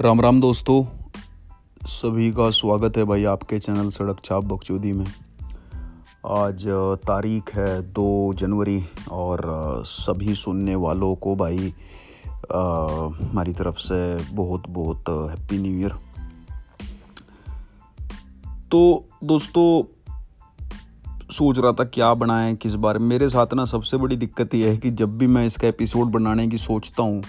राम राम दोस्तों, सभी का स्वागत है भाई आपके चैनल सड़क छाप बकचोदी में। आज तारीख है दो जनवरी और सभी सुनने वालों को भाई हमारी तरफ़ से बहुत बहुत हैप्पी न्यू ईयर तो दोस्तों, सोच रहा था क्या बनाएँ, किस बारे मेरे साथ ना सबसे बड़ी दिक्कत यह है कि जब भी मैं इसका एपिसोड बनाने की सोचता हूँ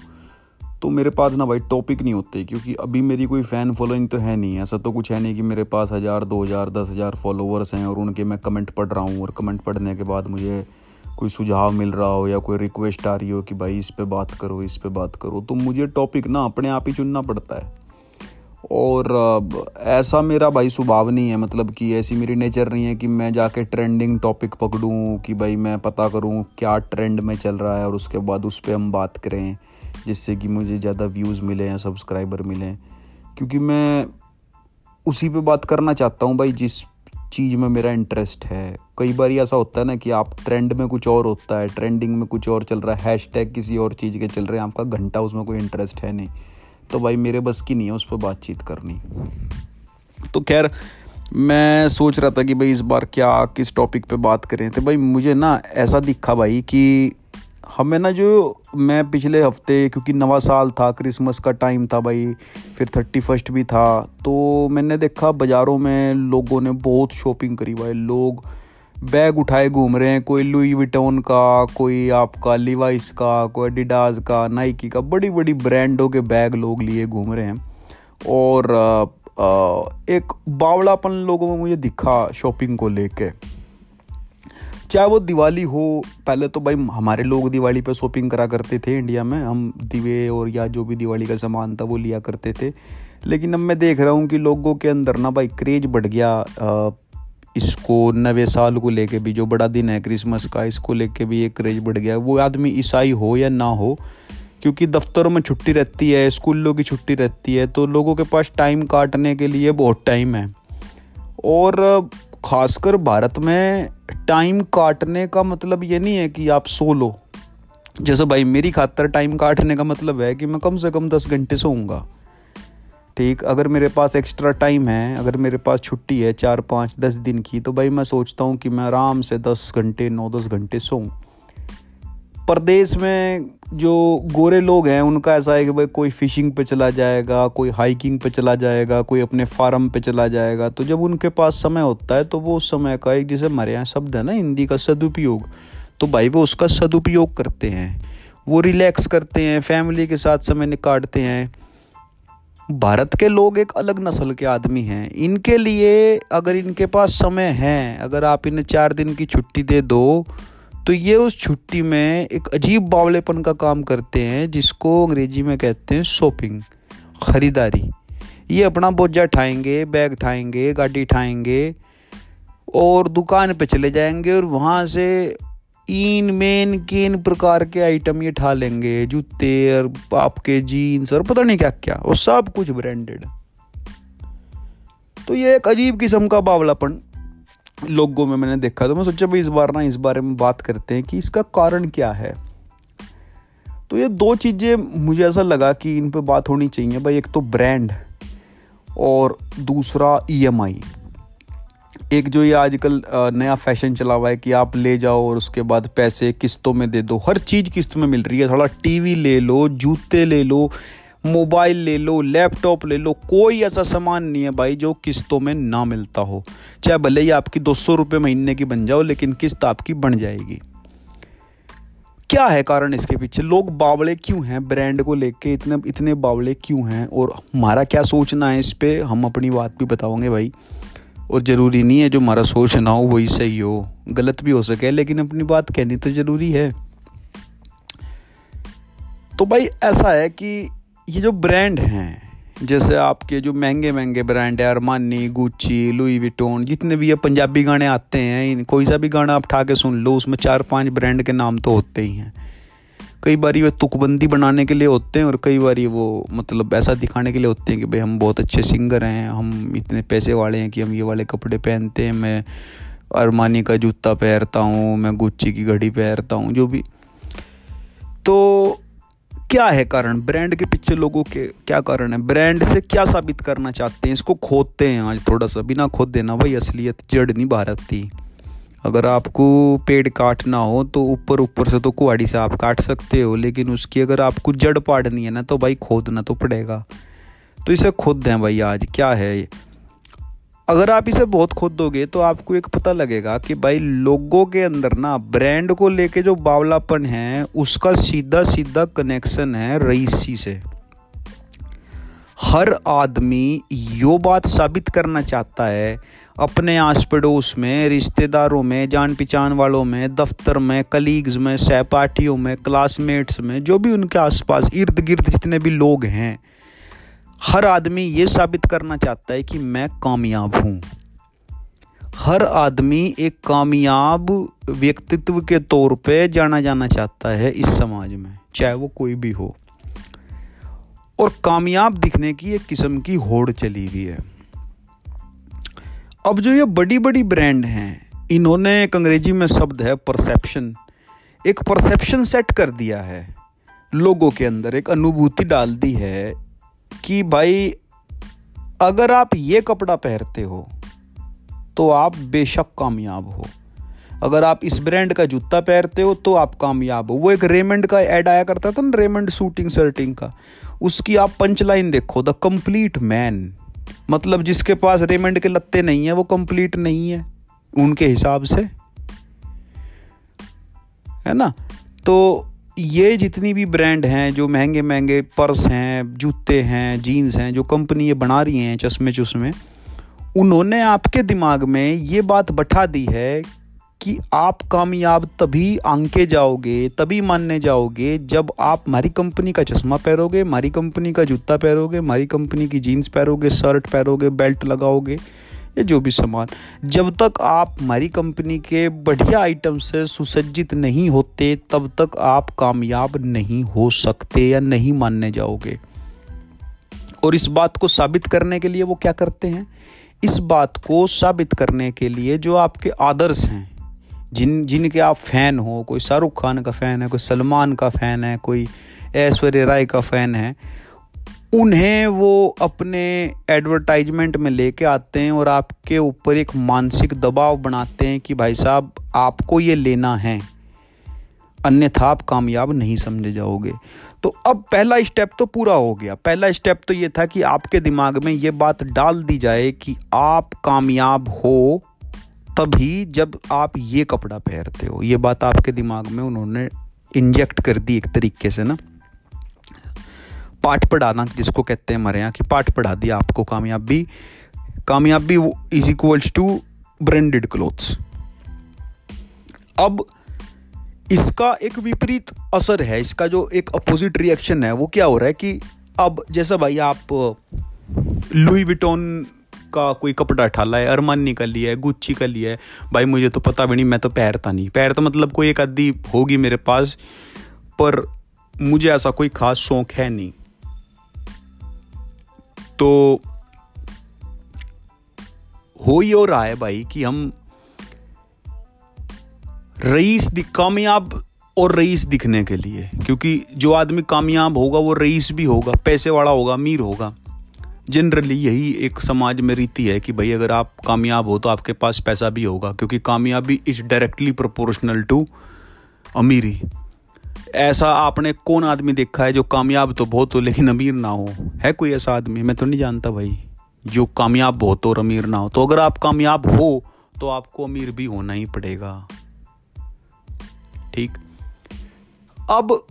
तो मेरे पास ना भाई टॉपिक नहीं होते, क्योंकि अभी मेरी कोई फ़ैन फॉलोइंग तो है नहीं ऐसा तो कुछ है नहीं कि मेरे पास हज़ार, दो हज़ार, दस हज़ार फॉलोवर्स हैं और उनके मैं कमेंट पढ़ रहा हूँ और कमेंट पढ़ने के बाद मुझे कोई सुझाव मिल रहा हो या कोई रिक्वेस्ट आ रही हो कि भाई इस पर बात करो, इस पर बात करो तो मुझे टॉपिक ना अपने आप ही चुनना पड़ता है। और ऐसा मेरा भाई स्वभाव नहीं है मतलब कि ऐसी मेरी नेचर नहीं है कि मैं जाके ट्रेंडिंग टॉपिक पकड़ूँ कि भाई मैं पता करूँ क्या ट्रेंड में चल रहा है और उसके बाद उस पर हम बात करें। जिससे कि मुझे ज़्यादा व्यूज़ मिले या सब्सक्राइबर मिलें क्योंकि मैं उसी पे बात करना चाहता हूँ भाई, जिस चीज़ में मेरा इंटरेस्ट है। कई बार ऐसा होता है ना कि आप ट्रेंड में कुछ और होता है ट्रेंडिंग में कुछ और चल रहा है हैश टैग किसी और चीज़ के चल रहे हैं, आपका घंटा उसमें कोई इंटरेस्ट है नहीं। तो भाई, मेरे बस की नहीं है उस पर बातचीत करनी। तो खैर, मैं सोच रहा था कि भाई इस बार क्या, किस टॉपिक पे बात करें। तो भाई, मुझे ना ऐसा दिखा भाई कि हमें ना जो मैं पिछले हफ़्ते, क्योंकि नवा साल था, क्रिसमस का टाइम था भाई, फिर थर्टी फ़र्स्ट भी था तो मैंने देखा बाज़ारों में लोगों ने बहुत शॉपिंग करी भाई, लोग बैग उठाए घूम रहे हैं, कोई लुई विटोन का, कोई आपका लिवाइस का, कोई डिडाज का नाइकी का बड़ी बड़ी ब्रांडों के बैग लोग लिए घूम रहे हैं। और एक बावड़ापन लोगों में मुझे दिखा शॉपिंग को लेके। चाहे वो दिवाली हो, पहले तो भाई हमारे लोग दिवाली पे शॉपिंग करा करते थे इंडिया में। हम दिवे और या जो भी दिवाली का सामान था वो लिया करते थे। लेकिन अब मैं देख रहा हूँ कि लोगों के अंदर ना भाई क्रेज बढ़ गया। इसको नवे साल को लेके भी, जो बड़ा दिन है क्रिसमस का, इसको लेके भी एक क्रेज बढ़ गया। वो आदमी ईसाई हो या ना हो, क्योंकि दफ्तरों में छुट्टी रहती है, स्कूलों की छुट्टी रहती है तो लोगों के पास टाइम काटने के लिए बहुत टाइम है। और ख़ासकर भारत में टाइम काटने का मतलब ये नहीं है कि आप सो लो। जैसे भाई, मेरी खातर टाइम काटने का मतलब है कि मैं कम से कम दस घंटे सोऊँगा। ठीक, अगर मेरे पास एक्स्ट्रा टाइम है, अगर मेरे पास छुट्टी है चार पाँच दस दिन की तो भाई मैं सोचता हूँ कि मैं आराम से दस घंटे, नौ दस घंटे सोऊं। प्रदेश में जो गोरे लोग हैं, उनका ऐसा है कि भाई कोई फिशिंग पे चला जाएगा, कोई हाइकिंग पे चला जाएगा, कोई अपने फार्म पे चला जाएगा। तो जब उनके पास समय होता है तो वो उस समय का एक जैसे हमारे यहाँ शब्द है ना, हिंदी का सदुपयोग। तो भाई वो उसका सदुपयोग करते हैं। वो रिलैक्स करते हैं फैमिली के साथ समय निकालते हैं। भारत के लोग एक अलग नस्ल के आदमी हैं। इनके लिए अगर इनके पास समय है, अगर आप इन्हें चार दिन की छुट्टी दे दो तो ये उस छुट्टी में एक अजीब बावलेपन का काम करते हैं, जिसको अंग्रेज़ी में कहते हैं शॉपिंग, ख़रीदारी। ये अपना बोझा ठाएँगे, बैग ठाएँगे, गाड़ी ठाएँगे, और दुकान पे चले जाएँगे, और वहाँ से इन मेन, किन प्रकार के आइटम ये ठा लेंगे। जूते, और आपके जीन्स, और पता नहीं क्या क्या और सब कुछ ब्रांडेड। तो ये एक अजीब किस्म का बावलापन। लोगों में मैंने देखा तो मैं सोचा भाई इस बार ना, इस बारे में बात करते हैं कि इसका कारण क्या है। तो ये दो चीज़ें मुझे ऐसा लगा कि इन पर बात होनी चाहिए। भाई एक तो ब्रांड और दूसरा ईएमआई एक जो ये आजकल नया फ़ैशन चला हुआ है कि आप ले जाओ और उसके बाद पैसे किस्तों में दे दो। हर चीज़ किस्त में मिल रही है। थोड़ा टीवी ले लो, जूते ले लो मोबाइल ले लो, लैपटॉप ले लो, कोई ऐसा सामान नहीं है भाई जो किस्तों में ना मिलता हो। चाहे भले ही आपकी दो सौ रुपये महीने की बन जाओ, लेकिन किस्त आपकी बन जाएगी। क्या है कारण इसके पीछे? लोग बावड़े क्यों हैं? ब्रांड को लेके इतने इतने बावड़े क्यों हैं? और हमारा क्या सोचना है इस पर हम अपनी बात भी बताओगे भाई। और ज़रूरी नहीं है जो हमारा सोच ना हो, वही सही हो। गलत भी हो सके, लेकिन अपनी बात कहनी तो ज़रूरी है। तो भाई ऐसा है कि ये जो ब्रांड हैं, जैसे आपके जो महँगे महँगे ब्रांड है अरमानी गुच्ची लुई विटोन जितने भी ये पंजाबी गाने आते हैं कोई सा भी गाना आप ठा के सुन लो, उसमें चार पाँच ब्रांड के नाम तो होते ही हैं। कई बार वे तुकबंदी बनाने के लिए होते हैं और कई बार वो मतलब ऐसा दिखाने के लिए होते हैं कि भाई हम बहुत अच्छे सिंगर हैं, हम इतने पैसे वाले हैं कि हम ये वाले कपड़े पहनते हैं, मैं अरमानी का जूता पहनता हूँ, मैं गुच्ची की घड़ी पहनता हूँ, जो भी। तो क्या है कारण? ब्रांड के पीछे लोगों के क्या कारण है? ब्रांड से क्या साबित करना चाहते हैं? इसको खोदते हैं आज थोड़ा सा। बिना खोद देना भाई, असलियत जड़ नहीं भारत थी अगर आपको पेड़ काटना हो तो ऊपर ऊपर से तो कुआड़ी से आप काट सकते हो, लेकिन उसकी अगर आपको जड़ पाड़नी है ना तो भाई खोदना तो पड़ेगा। तो इसे खोद दें भाई आज। क्या है अगर आप इसे बहुत खोद दोगे तो आपको एक पता लगेगा कि भाई लोगों के अंदर ना ब्रांड को लेके जो बावलापन है, उसका सीधा सीधा कनेक्शन है रईसी से। हर आदमी यो बात साबित करना चाहता है, अपने आस पड़ोस में, रिश्तेदारों में जान पहचान वालों में, दफ्तर में कलीग्स में, सहपाठियों में क्लासमेट्स में, जो भी उनके आसपास इर्द गिर्द जितने भी लोग हैं हर आदमी ये साबित करना चाहता है कि मैं कामयाब हूँ। हर आदमी एक कामयाब व्यक्तित्व के तौर पे जाना जाना चाहता है इस समाज में, चाहे वो कोई भी हो। और कामयाब दिखने की एक किस्म की होड़ चली हुई है। अब जो ये बड़ी बड़ी ब्रांड हैं, इन्होंने एक अंग्रेज़ी में शब्द है परसेप्शन एक परसेप्शन सेट कर दिया है। लोगों के अंदर एक अनुभूति डाल दी है कि भाई, अगर आप ये कपड़ा पहनते हो तो आप बेशक कामयाब हो। अगर आप इस ब्रांड का जूता पहनते हो तो आप कामयाब हो। वो एक रेमंड का ऐड आया करता था ना रेमंड शूटिंग शर्टिंग का। उसकी आप पंच लाइन देखो द कंप्लीट मैन मतलब जिसके पास रेमंड के लत्ते नहीं है, वो कंप्लीट नहीं है, उनके हिसाब से। है ना? तो ये जितनी भी ब्रांड हैं, जो महँगे महँगे पर्स हैं, जूते हैं जीन्स हैं, जो कंपनी ये बना रही हैं चश्मे चश्मे उन्होंने आपके दिमाग में ये बात बैठा दी है कि आप कामयाब तभी आंके जाओगे, तभी मानने जाओगे जब आप हमारी कंपनी का चश्मा पहनोगे हमारी कंपनी का जूता पहनोगे हमारी कंपनी की जीन्स पहनोगे शर्ट पहनोगे बेल्ट लगाओगे। या जो भी सामान। जब तक आप हमारी कंपनी के बढ़िया आइटम से सुसज्जित नहीं होते, तब तक आप कामयाब नहीं हो सकते या नहीं मानने जाओगे। और इस बात को साबित करने के लिए वो क्या करते हैं? इस बात को साबित करने के लिए जो आपके आदर्श हैं, जिन, जिनके आप फ़ैन हो, कोई शाहरुख खान का फ़ैन है, कोई सलमान का फ़ैन है, कोई ऐश्वर्य राय का फ़ैन है उन्हें वो अपने एडवर्टाइजमेंट में लेके आते हैं और आपके ऊपर एक मानसिक दबाव बनाते हैं कि भाई साहब, आपको ये लेना है। अन्यथा आप कामयाब नहीं समझे जाओगे। तो अब पहला स्टेप तो पूरा हो गया। पहला स्टेप तो ये था कि आपके दिमाग में ये बात डाल दी जाए कि आप कामयाब हो तभी जब आप ये कपड़ा पहनते हो। ये बात आपके दिमाग में उन्होंने इंजेक्ट कर दी एक तरीके से ना। पाठ पढ़ाना, जिसको कहते हैं हमारे यहाँ कि पाठ पढ़ा दिया आपको कामयाबी। कामयाबी is equals to branded clothes अब इसका एक विपरीत असर है, इसका जो एक अपोजिट रिएक्शन है, वो क्या हो रहा है कि अब जैसा भाई आप लुई विटोन का कोई कपड़ा ठाला है अरमानी का लिया है गुच्ची का लिया है, भाई मुझे तो पता भी नहीं, मैं तो पैरता नहीं। पैरता मतलब कोई एक आदि होगी मेरे पास, पर मुझे ऐसा कोई खास शौक है नहीं। तो हो ही हो रहा है भाई कि हम रईस कामयाब और रईस दिखने के लिए, क्योंकि जो आदमी कामयाब होगा वो रईस भी होगा पैसे वाला होगा, अमीर होगा। जनरली यही एक समाज में रीति है कि भाई अगर आप कामयाब हो तो आपके पास पैसा भी होगा, क्योंकि कामयाबी इज़ डायरेक्टली प्रोपोर्शनल टू अमीरी। ऐसा आपने कौन आदमी देखा है जो कामयाब तो बहुत हो, लेकिन अमीर ना हो? है कोई ऐसा आदमी? मैं तो नहीं जानता भाई, जो कामयाब बहुत हो और अमीर ना हो। तो अगर आप कामयाब हो तो आपको अमीर भी होना ही पड़ेगा। ठीक? अब,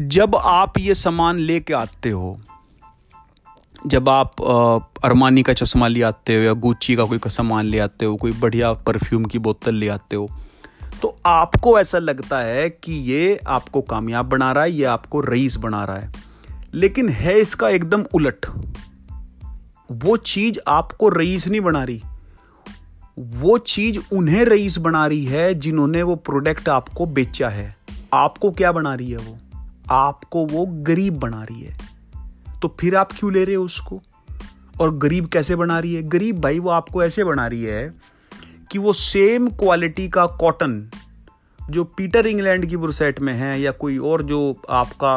जब आप ये सामान लेके आते हो, जब आप अरमानी का चश्मा ले आते हो या गुच्ची का कोई सामान ले आते हो, कोई बढ़िया परफ्यूम की बोतल ले आते हो तो आपको ऐसा लगता है कि ये आपको कामयाब बना रहा है, ये आपको रईस बना रहा है। लेकिन है इसका एकदम उलट। वो चीज़ आपको रईस नहीं बना रही। वो चीज़ उन्हें रईस बना रही है जिन्होंने वो प्रोडक्ट आपको बेचा है। आपको क्या बना रही है वो? आपको वो गरीब बना रही है। तो फिर आप क्यों ले रहे हो उसको? और गरीब कैसे बना रही है? गरीब भाई वो आपको ऐसे बना रही है कि वो सेम क्वालिटी का कॉटन जो पीटर इंग्लैंड की बुरसेट में है या कोई और जो आपका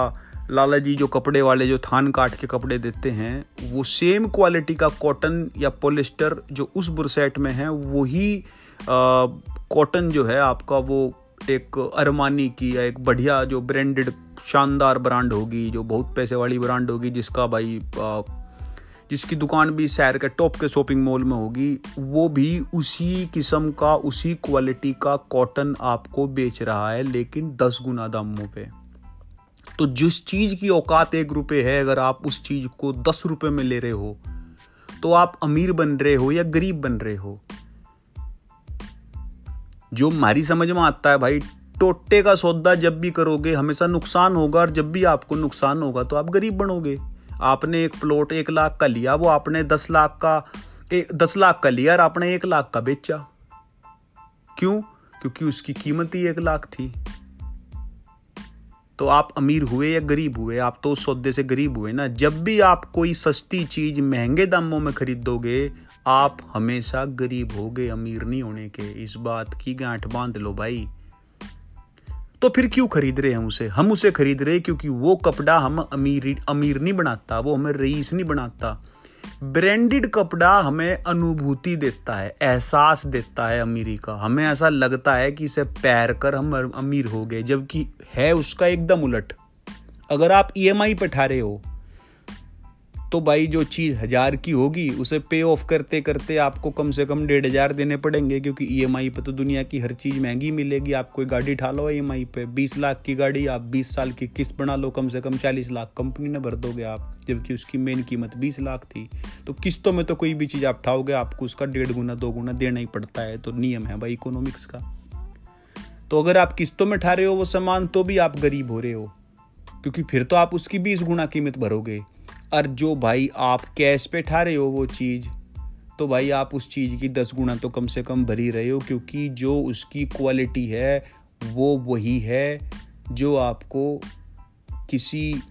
लाला जी जो कपड़े वाले जो थान काट के कपड़े देते हैं, वो सेम क्वालिटी का कॉटन या पोलिस्टर जो उस बुरसेट में है, वही कॉटन जो है आपका वो एक अरमानी की या एक बढ़िया जो ब्रांडेड शानदार ब्रांड होगी, जो बहुत पैसे वाली ब्रांड होगी, जिसका भाई जिसकी दुकान भी शहर के, टॉप के शॉपिंग मॉल में होगी, वो भी उसी किस्म का, उसी क्वालिटी का कॉटन आपको बेच रहा है, लेकिन दस गुना दामों पे। तो जिस चीज़ की औकात एक रुपये है, अगर आप उस चीज़ को दस रुपये में ले रहे हो तो आप अमीर बन रहे हो या गरीब बन रहे हो। जो हमारी समझ में आता है भाई, टोटे का सौदा जब भी करोगे, हमेशा नुकसान होगा, और जब भी आपको नुकसान होगा तो आप गरीब बनोगे। आपने एक प्लॉट एक लाख का लिया, वो आपने दस लाख का एक दस लाख का लिया और आपने एक लाख का बेचा। क्यों? क्योंकि उसकी कीमत ही एक लाख थी। तो आप अमीर हुए या गरीब हुए, आप तो उस सौदे से गरीब हुए ना। जब भी आप कोई सस्ती चीज़ महँगे दामों में खरीदोगे, आप हमेशा गरीब होगे, अमीर नहीं होने के। इस बात की गांठ बाँध लो भाई। तो फिर क्यों खरीद रहे हैं उसे? हम उसे खरीद रहे क्योंकि वो कपड़ा हम अमीर अमीर नहीं बनाता, वो हमें रईस नहीं बनाता। ब्रांडेड कपड़ा हमें अनुभूति देता है, एहसास देता है अमीरी का। हमें ऐसा लगता है कि इसे पैर कर हम अमीर हो गए, जबकि है उसका एकदम उलट। अगर आप ई एम आई पे रहे हो तो भाई जो चीज़ हज़ार की होगी, उसे पे ऑफ़ करते करते आपको कम से कम डेढ़ हज़ार देने पड़ेंगे, क्योंकि ई e पे तो दुनिया की हर चीज़ महँगी मिलेगी। आप कोई गाड़ी ठा लो ई e पे, बीस लाख की गाड़ी, आप बीस साल की किस्त बना लो, कम से कम चालीस लाख कंपनी ने भर दोगे आप, जबकि उसकी मेन कीमत बीस लाख थी। तो किस्तों में तो कोई भी चीज़ आप ठाओगे, आपको उसका डेढ़ गुना, दो गुना देना ही पड़ता है तो नियम है भाई इकोनॉमिक्स का। तो अगर आप किस्तों में ठा रहे हो वो सामान तो भी आप गरीब हो रहे हो, क्योंकि फिर तो आप उसकी बीस गुना कीमत भरोगे। और जो भाई आप कैश पे ठा रहे हो वो चीज़ तो भाई आप उस चीज़ की दस गुना तो कम से कम भरी रहे हो, क्योंकि जो उसकी क्वालिटी है, वो वही है जो आपको किसी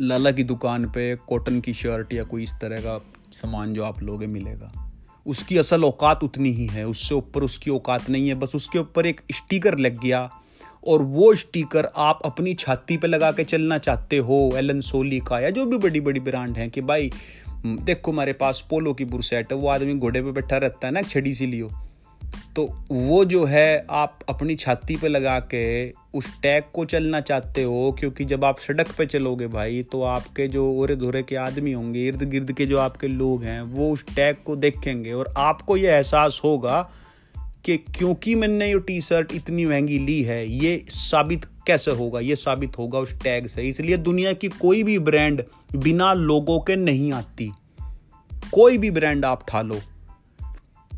लाला की दुकान पे कॉटन की शर्ट या कोई इस तरह का सामान जो आप लोगे मिलेगा। उसकी असल औकात उतनी ही है, उससे ऊपर उसकी औकात नहीं है, बस उसके ऊपर एक स्टिकर लग गया और वो स्टिकर आप अपनी छाती पे लगा के चलना चाहते हो, एलन सोली का या जो भी बड़ी बड़ी ब्रांड हैं कि भाई देखो हमारे पास पोलो की बुरसेट है, वो आदमी घोड़े पे बैठा रहता है ना, छड़ी सी लियो। तो वो जो है, आप अपनी छाती पे लगा के उस टैग को चलना चाहते हो, क्योंकि जब आप सड़क पे चलोगे भाई तो आपके जो ओरे धोरे के आदमी होंगे इर्द गिर्द के जो आपके लोग हैं, वो उस टैग को देखेंगे और आपको ये एहसास होगा कि क्योंकि मैंने ये टी शर्ट इतनी महँगी ली है, ये साबित कैसे होगा? ये साबित होगा उस टैग से। इसलिए दुनिया की कोई भी ब्रांड बिना लोगों के नहीं आती। कोई भी ब्रांड आप ठा लो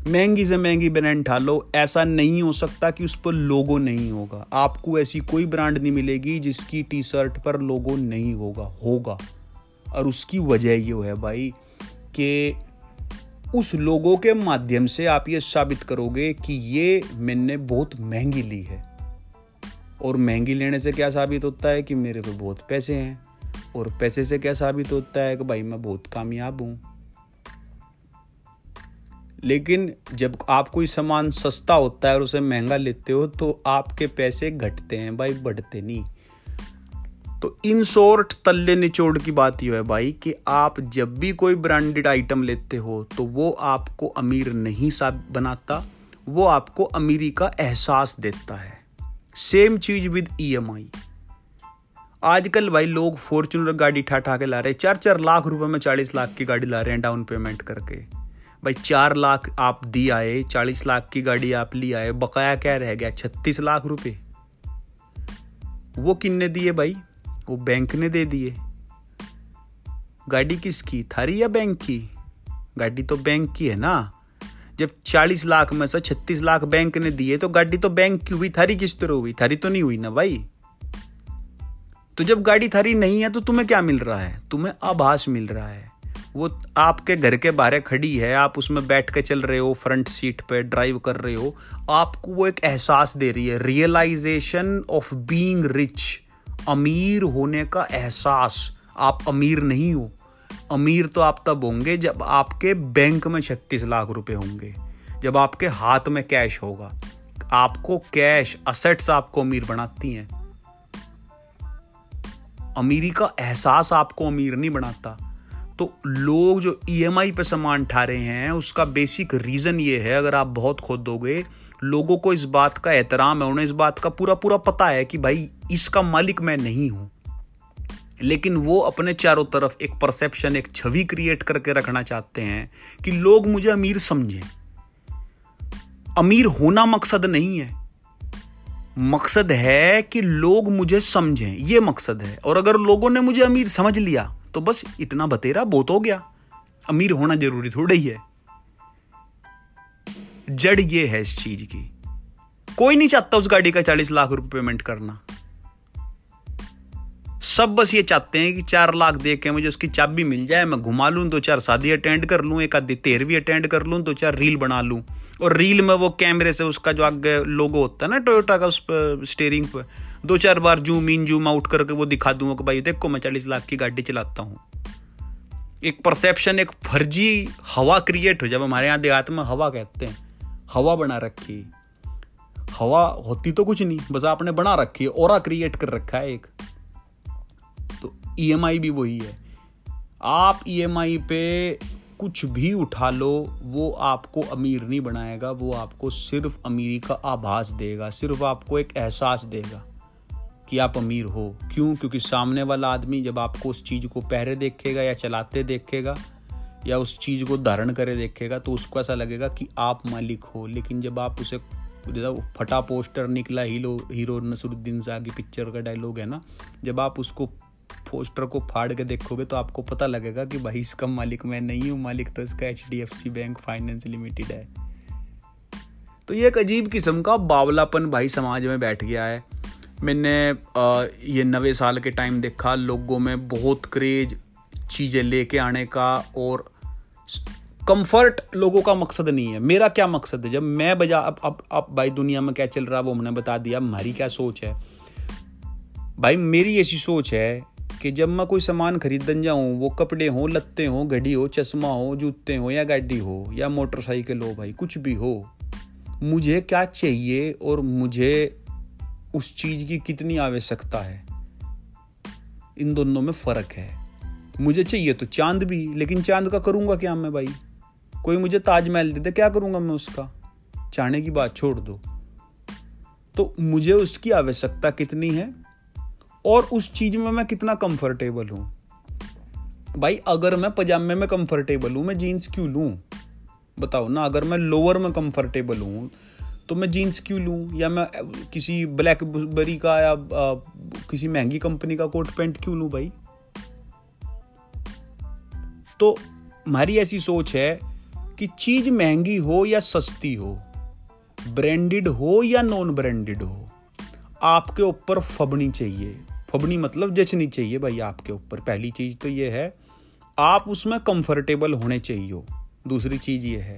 महँगी से महँगी ब्रांड ठा लो ऐसा नहीं हो सकता कि उस पर लोगो नहीं होगा। आपको ऐसी कोई ब्रांड नहीं मिलेगी जिसकी टी शर्ट पर लोगो नहीं होगा। होगा। और उसकी वजह ये है भाई कि उस लोगों के माध्यम से आप ये साबित करोगे कि ये मैंने बहुत महँगी ली है। और महँगी लेने से क्या साबित होता है कि मेरे पे बहुत पैसे हैं? और पैसे से क्या साबित होता है कि भाई मैं बहुत कामयाब हूँ? लेकिन जब आप कोई सामान सस्ता होता है और उसे महँगा लेते हो तो आपके पैसे घटते हैं, भाई बढ़ते नहीं। तो इन शॉर्ट तल्ले निचोड़ की बात यह है भाई कि आप जब भी कोई ब्रांडेड आइटम लेते हो तो वो आपको अमीर नहीं सा बनाता, वो आपको अमीरी का एहसास देता है। सेम चीज़ विद ईएमआई आजकल भाई लोग फॉर्चुनर गाड़ी ठा ठा के ला रहे हैं। चार चार लाख रुपए में चालीस लाख की गाड़ी ला रहे हैं डाउन पेमेंट करके। भाई चार लाख आप दी आए, चालीस लाख की गाड़ी आप ली आए, बकाया क्या रह गया? छत्तीस लाख रुपए। वो किन्ने दिए भाई? वो बैंक ने दे दिए। गाड़ी किसकी? थारी या बैंक की? गाड़ी तो बैंक की है ना। जब 40 लाख में से 36 लाख बैंक ने दिए तो गाड़ी तो बैंक की हुई, थारी किस तरह हुई? थारी तो नहीं हुई ना भाई। तो जब गाड़ी थारी नहीं है तो तुम्हें क्या मिल रहा है? तुम्हें आभास मिल रहा है। वो आपके घर के बाहर खड़ी है, आप उसमें बैठ के चल रहे हो फ्रंट सीट पे ड्राइव कर रहे हो। आपको वो एक एहसास दे रही है रियलाइजेशन ऑफ़ बीइंग रिच अमीर होने का एहसास। आप अमीर नहीं हो। अमीर तो आप तब होंगे जब आपके बैंक में छत्तीस लाख रुपए होंगे। जब आपके हाथ में कैश होगा। आपको कैश असेट्स आपको अमीर बनाती हैं। अमीरी का एहसास आपको अमीर नहीं बनाता। तो लोग जो ईएमआई e पे सामान ठा रहे हैं, उसका बेसिक रीज़न ये है, अगर आप बहुत खोदोगे लोगों को इस बात का एहतराम है, उन्हें इस बात का पूरा पूरा पता है कि भाई, इसका मालिक मैं नहीं हूँ। लेकिन वो अपने चारों तरफ़ एक परसेप्शन एक छवि क्रिएट करके रखना चाहते हैं कि लोग मुझे अमीर समझें। अमीर होना मकसद नहीं है। मकसद है कि लोग मुझे समझें, ये मकसद है। और अगर लोगों ने मुझे अमीर समझ लिया तो बस इतना बतेरा, बहुत हो गया। अमीर होना ज़रूरी थोड़ा ही है। जड़ ये है इस चीज़ की। कोई नहीं चाहता उस गाड़ी का चालीस लाख रुपए पेमेंट करना। सब बस ये चाहते हैं कि चार लाख दे के मुझे उसकी चाबी मिल जाए, मैं घुमा लूँ, दो चार शादी अटेंड कर लूँ, एक आधी तेरहवीं अटेंड कर लूँ, दो चार रील बना लूँ। और रील में वो कैमरे से उसका जो आगे लोगो होता है ना टोयोटा का उस पर स्टेयरिंग पर दो चार बार जूम इन जूम आउट करके वो दिखा दूँगा कि भाई देखो मैं चालीस लाख की गाड़ी चलाता हूँ। एक परसेप्शन एक फर्जी हवा क्रिएट हो, जब हमारे यहाँ देहात में हवा कहते हैं। हवा बना रखी। हवा होती तो कुछ नहीं, बस आपने बना रखी है और क्रिएट कर रखा है एक। तो ईएमआई e भी वही है। आप ईएमआई e पे कुछ भी उठा लो, वो आपको अमीर नहीं बनाएगा, वो आपको सिर्फ़ अमीरी का आभास देगा, सिर्फ़ आपको एक एहसास देगा कि आप अमीर हो। क्यों? क्योंकि सामने वाला आदमी जब आपको उस चीज़ को पहरे देखेगा या चलाते देखेगा या उस चीज़ को धारण करे देखेगा तो उसको ऐसा लगेगा कि आप मालिक हो। लेकिन जब आप उसे जैसा फटा पोस्टर निकला हीरो हीरो नसरुद्दीन शाह की पिक्चर का डायलॉग है ना, जब आप उसको पोस्टर को फाड़ के देखोगे तो आपको पता लगेगा कि भाई इसका मालिक मैं नहीं हूँ, मालिक तो इसका H D F C bank finance limited है। तो ये एक अजीब किस्म का बावलापन भाई समाज में बैठ गया है। मैंने ये नवे साल के टाइम देखा, लोगों में बहुत क्रेज चीज़ें लेके आने का और कंफर्ट लोगों का मकसद नहीं है। मेरा क्या मकसद है? जब मैं बजा, अब अब अब भाई दुनिया में क्या चल रहा है, वो हमने बता दिया, हमारी क्या सोच है? भाई मेरी ऐसी सोच है कि जब मैं कोई सामान खरीदन जाऊँ, वो कपड़े हों, लत्ते हों, घड़ी हो, चश्मा हो, जूते हो, या गाड़ी हो, या मोटरसाइकिल हो भाई, कुछ भी हो, मुझे क्या चाहिए और मुझे उस चीज़ की कितनी आवश्यकता है? इन दोनों में फ़र्क है। मुझे चाहिए तो चाँद भी लेकिन चाँद का करूँगा क्या मैं भाई? कोई मुझे ताजमहल दे दे क्या करूँगा मैं उसका? चाहने की बात छोड़ दो। तो मुझे उसकी आवश्यकता कितनी है? और उस चीज़ में मैं कितना कंफर्टेबल हूँ? भाई अगर मैं पजामे में कंफर्टेबल हूँ मैं जीन्स क्यों लूँ? बताओ ना अगर मैं लोअर में कंफर्टेबल हूँ तो मैं जीन्स क्यों लूँ? या मैं किसी ब्लैकबेरी का या आ, किसी महँगी कंपनी का कोट पैंट क्यों लूँ भाई? तो हमारी ऐसी सोच है कि चीज़ महँगी हो या सस्ती हो ब्रांडेड हो या नॉन ब्रांडेड हो, आपके ऊपर फबनी चाहिए। फबनी मतलब जचनी चाहिए भाई आपके ऊपर। पहली चीज़ तो ये है, आप उसमें कंफर्टेबल होने चाहिए दूसरी चीज़ ये है।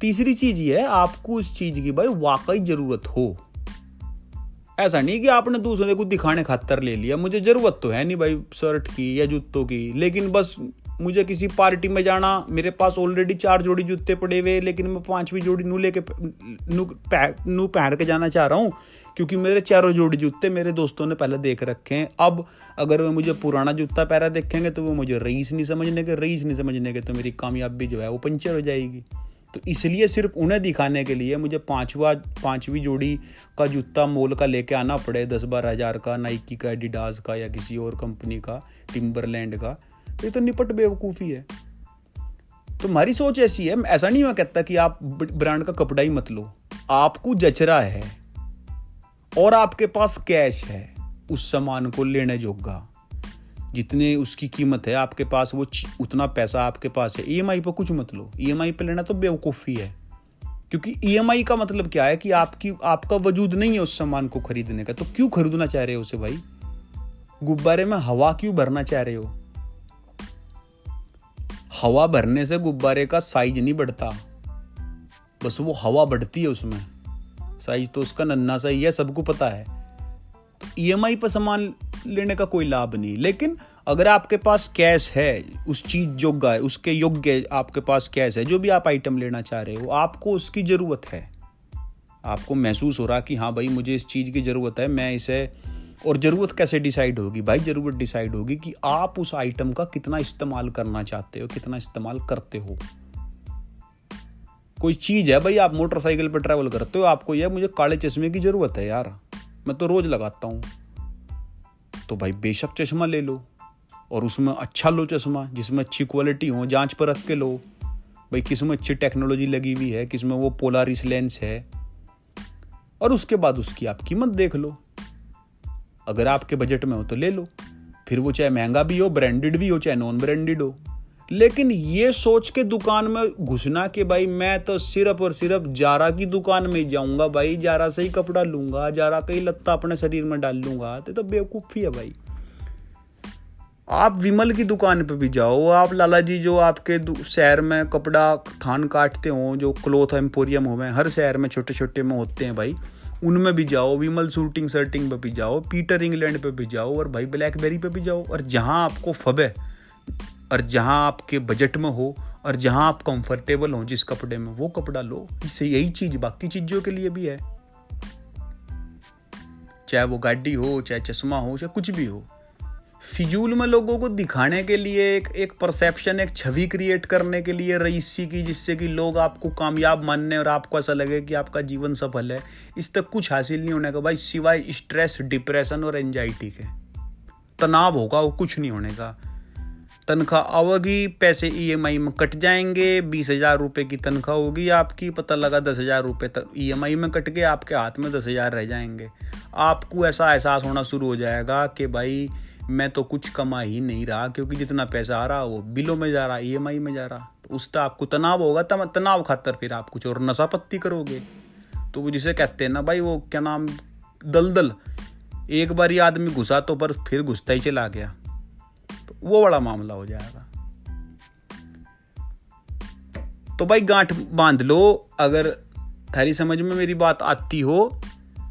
तीसरी चीज़ ये है, आपको उस चीज़ की भाई वाकई ज़रूरत हो। ऐसा नहीं कि आपने दूसरे को दिखाने खातर ले लिया, मुझे ज़रूरत तो है नहीं भाई शर्ट की या जूतों की, लेकिन बस मुझे किसी पार्टी में जाना, मेरे पास ऑलरेडी चार जोड़ी जूते पड़े हुए, लेकिन मैं पांचवी जोड़ी नू लेके नू नू पहन के जाना चाह रहा हूँ, क्योंकि मेरे चारों जोड़ी जूते मेरे दोस्तों ने पहले देख रखे हैं। अब अगर वो मुझे पुराना जूता पैरा देखेंगे तो वो मुझे रईस नहीं समझने के, रईस नहीं समझने के तो मेरी कामयाबी जो है वो पंचर हो जाएगी। तो इसलिए सिर्फ़ उन्हें दिखाने के लिए मुझे पाँचवा, पाँचवीं जोड़ी का जूता मोल का लेके आना पड़े, दस बारह हज़ार का नाइकी का एडिडास का या किसी और कंपनी का टिम्बरलैंड का। तो ये तो निपट बेवकूफ़ी है। तो हमारी सोच ऐसी है, ऐसा नहीं मैं कहता कि आप ब्रांड का कपड़ा ही मत लो। आपको जचरा है और आपके पास कैश है, उस सामान को लेने जोगा। जितने उसकी कीमत है, आपके पास वो उतना पैसा आपके पास है। ईएमआई पर कुछ मत लो। ईएमआई पे लेना तो बेवकूफ़ी है। क्योंकि ईएमआई का मतलब क्या है कि आपकी, आपका वजूद नहीं है उस सामान को खरीदने का। तो क्यों खरीदना चाह रहे हो उसे भाई? गुब्बारे में हवा क्यों भरना चाह रहे हो? हवा भरने से गुब्बारे का साइज़ नहीं बढ़ता। बस वो हवा बढ़ती है उसमें। साइज़ तो उसका नन्ना सा ही है, सबको पता है। तो ई e पर सामान लेने का कोई लाभ नहीं। लेकिन अगर आपके पास कैश है, उस चीज़ योग्य है, उसके योग्य आपके पास कैश है, जो भी आप आइटम लेना चाह रहे हो, आपको उसकी ज़रूरत है। आपको महसूस हो रहा कि हाँ भाई, मुझे इस चीज़ की ज़रूरत है, मैं इसे और ज़रूरत कैसे डिसाइड होगी? भाई, ज़रूरत डिसाइड होगी कि आप उस आइटम का कितना इस्तेमाल करना चाहते हो, कितना इस्तेमाल करते हो। कोई चीज़ है, भाई, आप मोटरसाइकिल पर ट्रैवल करते हो, आपको यह मुझे काले चश्मे की ज़रूरत है यार। मैं तो रोज़ लगाता हूँ। तो भाई, बेशक चश्मा ले लो और उसमें अच्छा लो चश्मा, जिसमें अच्छी क्वालिटी हो, जाँच पर रख के लो। भाई किसमें अच्छी टेक्नोलॉजी लगी हुई है किसमें वो पोलारिस लेंस है। और उसके बाद उसकी आप कीमत देख लो। अगर आपके बजट में हो तो ले लो। फिर वो चाहे महँगा भी हो ब्रांडेड भी हो चाहे नॉन ब्रांडेड हो। लेकिन ये सोच के दुकान में घुसना कि भाई मैं तो सिर्फ़ और सिर्फ़ जारा की दुकान में जाऊँगा भाई जारा से ही कपड़ा लूँगा जारा का ही लत्ता अपने शरीर में डाल लूँगा तो, तो बेवकूफ़ी है भाई। आप विमल की दुकान पे भी जाओ आप लाला जी जो आपके शहर में कपड़ा थान काटते हो जो क्लोथ एम्पोरियम हो हर शहर में छोटे छोटे में होते हैं भाई उनमें भी जाओ, विमल शूटिंग सर्टिंग पे भी जाओ, पीटर इंग्लैंड पे भी जाओ, और भाई ब्लैकबेरी पे भी जाओ, और जहाँ आपको फबे और जहाँ आपके बजट में हो, और जहाँ आप कंफर्टेबल हो जिस कपड़े में, वो कपड़ा लो। इससे यही चीज़, बाकी चीज़ों के लिए भी है। चाहे वो गाड़ी हो, चाहे चश्मा हो, चाहे कुछ भी हो। फिजूल में लोगों को दिखाने के लिए एक एक परसेप्शन एक छवि क्रिएट करने के लिए रईसी की, जिससे कि लोग आपको कामयाब मानने और आपको ऐसा लगे कि आपका जीवन सफल है। इस तक कुछ हासिल नहीं होने का, भाई, सिवाय स्ट्रेस डिप्रेशन और एंजाइटी के। तनाव होगा वो कुछ नहीं होने का। तनख्वाह आवेगी पैसे ई ईएमआई में कट जाएँगे, बीस हज़ार रुपये की तनख्वाह होगी आपकी, पता लगा दस हज़ार रुपये ईएमआई में कट के आपके हाथ में दस हज़ार रह जाएँगे। आपको ऐसा एहसास होना शुरू हो जाएगा कि भाई मैं तो कुछ कमा ही नहीं रहा, क्योंकि जितना पैसा आ रहा वो बिलों में जा रहा ईएमआई में जा रहा। तो उसका आपको तनाव होगा तब तनाव खातर फिर आप कुछ और नशा पत्ती करोगे। तो वो जिसे कहते हैं ना भाई, वो क्या नाम, दलदल। एक बार ही आदमी घुसा तो पर फिर घुसता ही चला गया। तो वो बड़ा मामला हो जाएगा। तो भाई गांठ बाँध लो, अगर थारी समझ में मेरी बात आती हो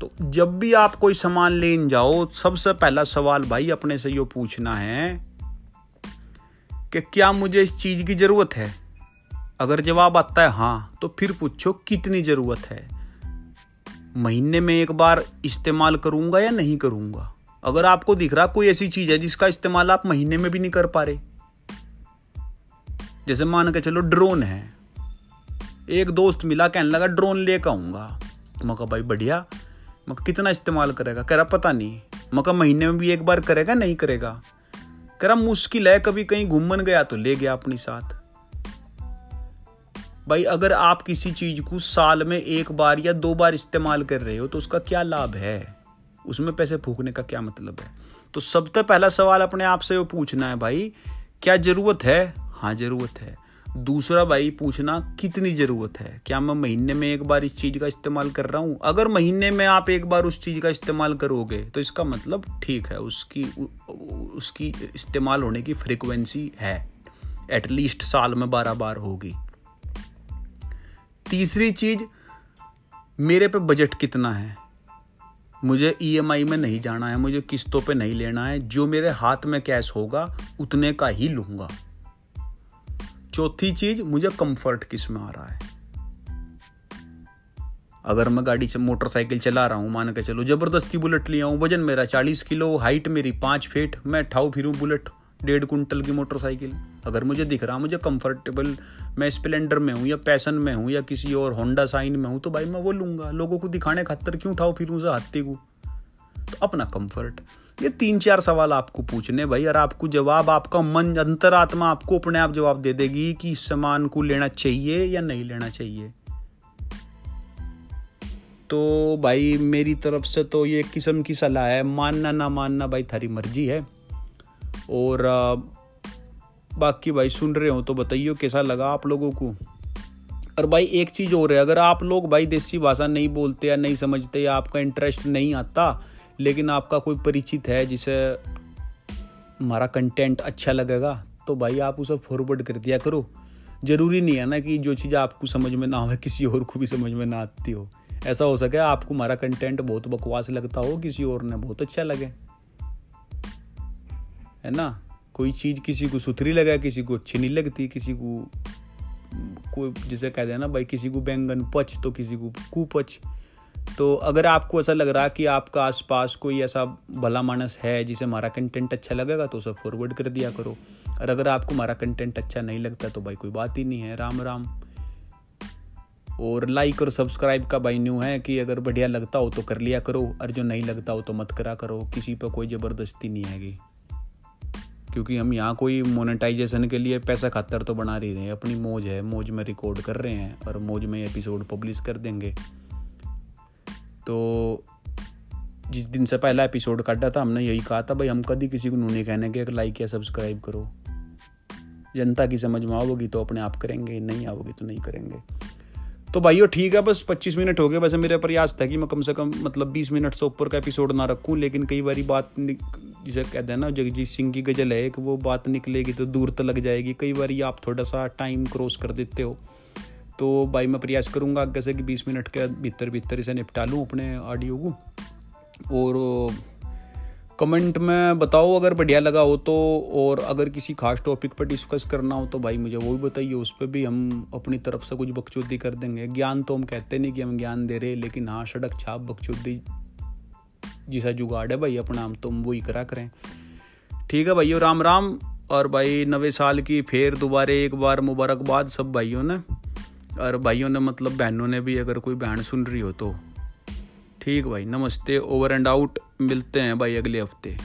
तो जब भी आप कोई सामान लेन जाओ, सबसे पहला सवाल भाई अपने से यो पूछना है कि क्या मुझे इस चीज़ की ज़रूरत है? अगर जवाब आता है हाँ तो फिर पूछो कितनी ज़रूरत है? महीने में एक बार इस्तेमाल करूँगा या नहीं करूँगा? अगर आपको दिख रहा कोई ऐसी चीज़ है जिसका इस्तेमाल आप महीने में भी नहीं कर पा रहे? जैसे मान के चलो ड्रोन है। एक दोस्त मिला, कहने लगा, ड्रोन लेकर आऊँगा। मैं कहा, भाई बढ़िया। मैं कितना इस्तेमाल करेगा? कह रहा, पता नहीं। मैं कहा महीने में भी एक बार करेगा, नहीं करेगा? कह रहा, मुश्किल है, कभी कहीं घूमन गया तो ले गया अपनी साथ। भाई, अगर आप किसी चीज़ को साल में एक बार या दो बार इस्तेमाल कर रहे हो तो उसका क्या लाभ है? उसमें पैसे फूकने का क्या मतलब है? तो सबसे पहला सवाल अपने आप से वो पूछना है, भाई, क्या ज़रूरत है? हाँ ज़रूरत है। दूसरा भाई पूछना, कितनी ज़रूरत है? क्या मैं महीने में एक बार इस चीज़ का इस्तेमाल कर रहा हूँ? अगर महीने में आप एक बार उस चीज़ का इस्तेमाल करोगे तो इसका मतलब ठीक है, उसकी उसकी इस्तेमाल होने की फ्रीक्वेंसी है। एटलीस्ट साल में बारह बार होगी। तीसरी चीज़, मेरे पे बजट कितना है? मुझे ईएमआई e में नहीं जाना है, मुझे किस्तों पे नहीं लेना है। जो मेरे हाथ में कैश होगा, उतने का ही लूँगा। चौथी चीज़ मुझे कंफर्ट किसमें आ रहा है? अगर मैं गाड़ी से मोटरसाइकिल चला रहा हूँ, मान के चलो, ज़बरदस्ती बुलेट लिया हूँ वज़न मेरा चालीस किलो हाइट मेरी पाँच फीट मैं ठाऊ फिरूं बुलेट डेढ़ कुंटल की मोटरसाइकिल अगर मुझे दिख रहा, मुझे कंफर्टेबल मैं स्प्लेंडर में हूँ या पैसन में हूँ या किसी और होंडा साइन में हूँ तो भाई मैं वो लूँगा। लोगों को दिखाने खातर क्यों उठाओ फिर हाथी को? तो अपना कंफर्ट ये तीन चार सवाल आपको पूछने भाई, और आपको जवाब, आपका मन, अंतरात्मा आपको अपने आप जवाब दे देगी कि इस सामान को लेना चाहिए या नहीं लेना चाहिए। तो भाई, मेरी तरफ़ से तो ये किस्म की सलाह है, मानना ना मानना भाई, थारी मर्ज़ी है। और बाकी भाई, सुन रहे हो तो बताइए कैसा लगा आप लोगों को। और भाई, एक चीज़ और है, अगर आप लोग भाई देसी भाषा नहीं बोलते या नहीं समझते या आपका इंटरेस्ट नहीं आता लेकिन आपका कोई परिचित है जिसे हमारा कंटेंट अच्छा लगेगा तो भाई आप उसे फॉरवर्ड कर दिया करो। ज़रूरी नहीं है ना कि जो चीज़ आपको समझ में ना आए किसी और को भी समझ में ना आती हो। ऐसा हो सके आपको हमारा कंटेंट बहुत बकवास लगता हो, किसी और ने बहुत अच्छा लगे। है ना? कोई चीज़ किसी को सुथरी लगा, किसी को अच्छी नहीं लगती, किसी को, कोई, जैसे कह देना भाई, किसी को बैंगन पच तो किसी को कुपच। तो अगर आपको ऐसा लग रहा कि आपका आसपास कोई ऐसा भला मानस है जिसे हमारा कंटेंट अच्छा लगेगा तो उसे फॉरवर्ड कर दिया करो। और अगर आपको हमारा कंटेंट अच्छा नहीं लगता तो भाई कोई बात ही नहीं है। राम राम। और लाइक और सब्सक्राइब का भाई न्यू है कि अगर बढ़िया लगता हो तो कर लिया करो, और जो नहीं लगता हो तो मत करा करो। किसी पर कोई ज़बरदस्ती नहीं हैगी। क्योंकि हम यहाँ कोई मोनेटाइजेशन के लिए पैसा खातर तो बना रही रहे हैं। अपनी मौज है, मौज में रिकॉर्ड कर रहे हैं, और मौज में एपिसोड पब्लिश कर देंगे। तो जिस दिन से पहला एपिसोड काटा था, हमने यही कहा था, भाई, हम कभी किसी को नहीं कहने के लाइक या सब्सक्राइब करो। जनता की समझ में आओगी तो अपने आप करेंगे, नहीं आओगी तो नहीं करेंगे। तो भाइयों ठीक है, बस 25 मिनट हो गए। वैसे मेरा प्रयास था कि मैं कम से कम मतलब 20 मिनट से ऊपर का एपिसोड ना रखूँ, लेकिन कई बारी बात जिसे कहते हैं ना, जगजीत सिंह की गज़ल है कि वो बात निकलेगी तो दूर तक लग जाएगी। कई बार आप थोड़ा सा टाइम क्रॉस कर देते हो। तो भाई मैं प्रयास करूँगा आगे से कि बीस मिनट के भीतर भीतर इसे निपटा लूँ अपने ऑडियो को। और कमेंट में बताओ अगर बढ़िया लगा हो तो और अगर किसी खास टॉपिक पर डिस्कस करना हो तो भाई मुझे वो भी बताइए, उस पर भी हम अपनी तरफ़ से कुछ बकचोदी कर देंगे। ज्ञान तो हम कहते नहीं कि हम ज्ञान दे रहे, लेकिन हाँ सड़क छाप बकचोदी जिसा जुगाड़ है भाई, अपना हम तो हम वही करा करें। ठीक है भाइयों राम राम। और भाई नवे साल की फिर दोबारा, एक बार मुबारकबाद सब भाइयों ने। और भाइयों ने मतलब बहनों ने भी अगर कोई बहन सुन रही हो तो। ठीक भाई, नमस्ते ओवर एंड आउट मिलते हैं भाई अगले हफ़्ते।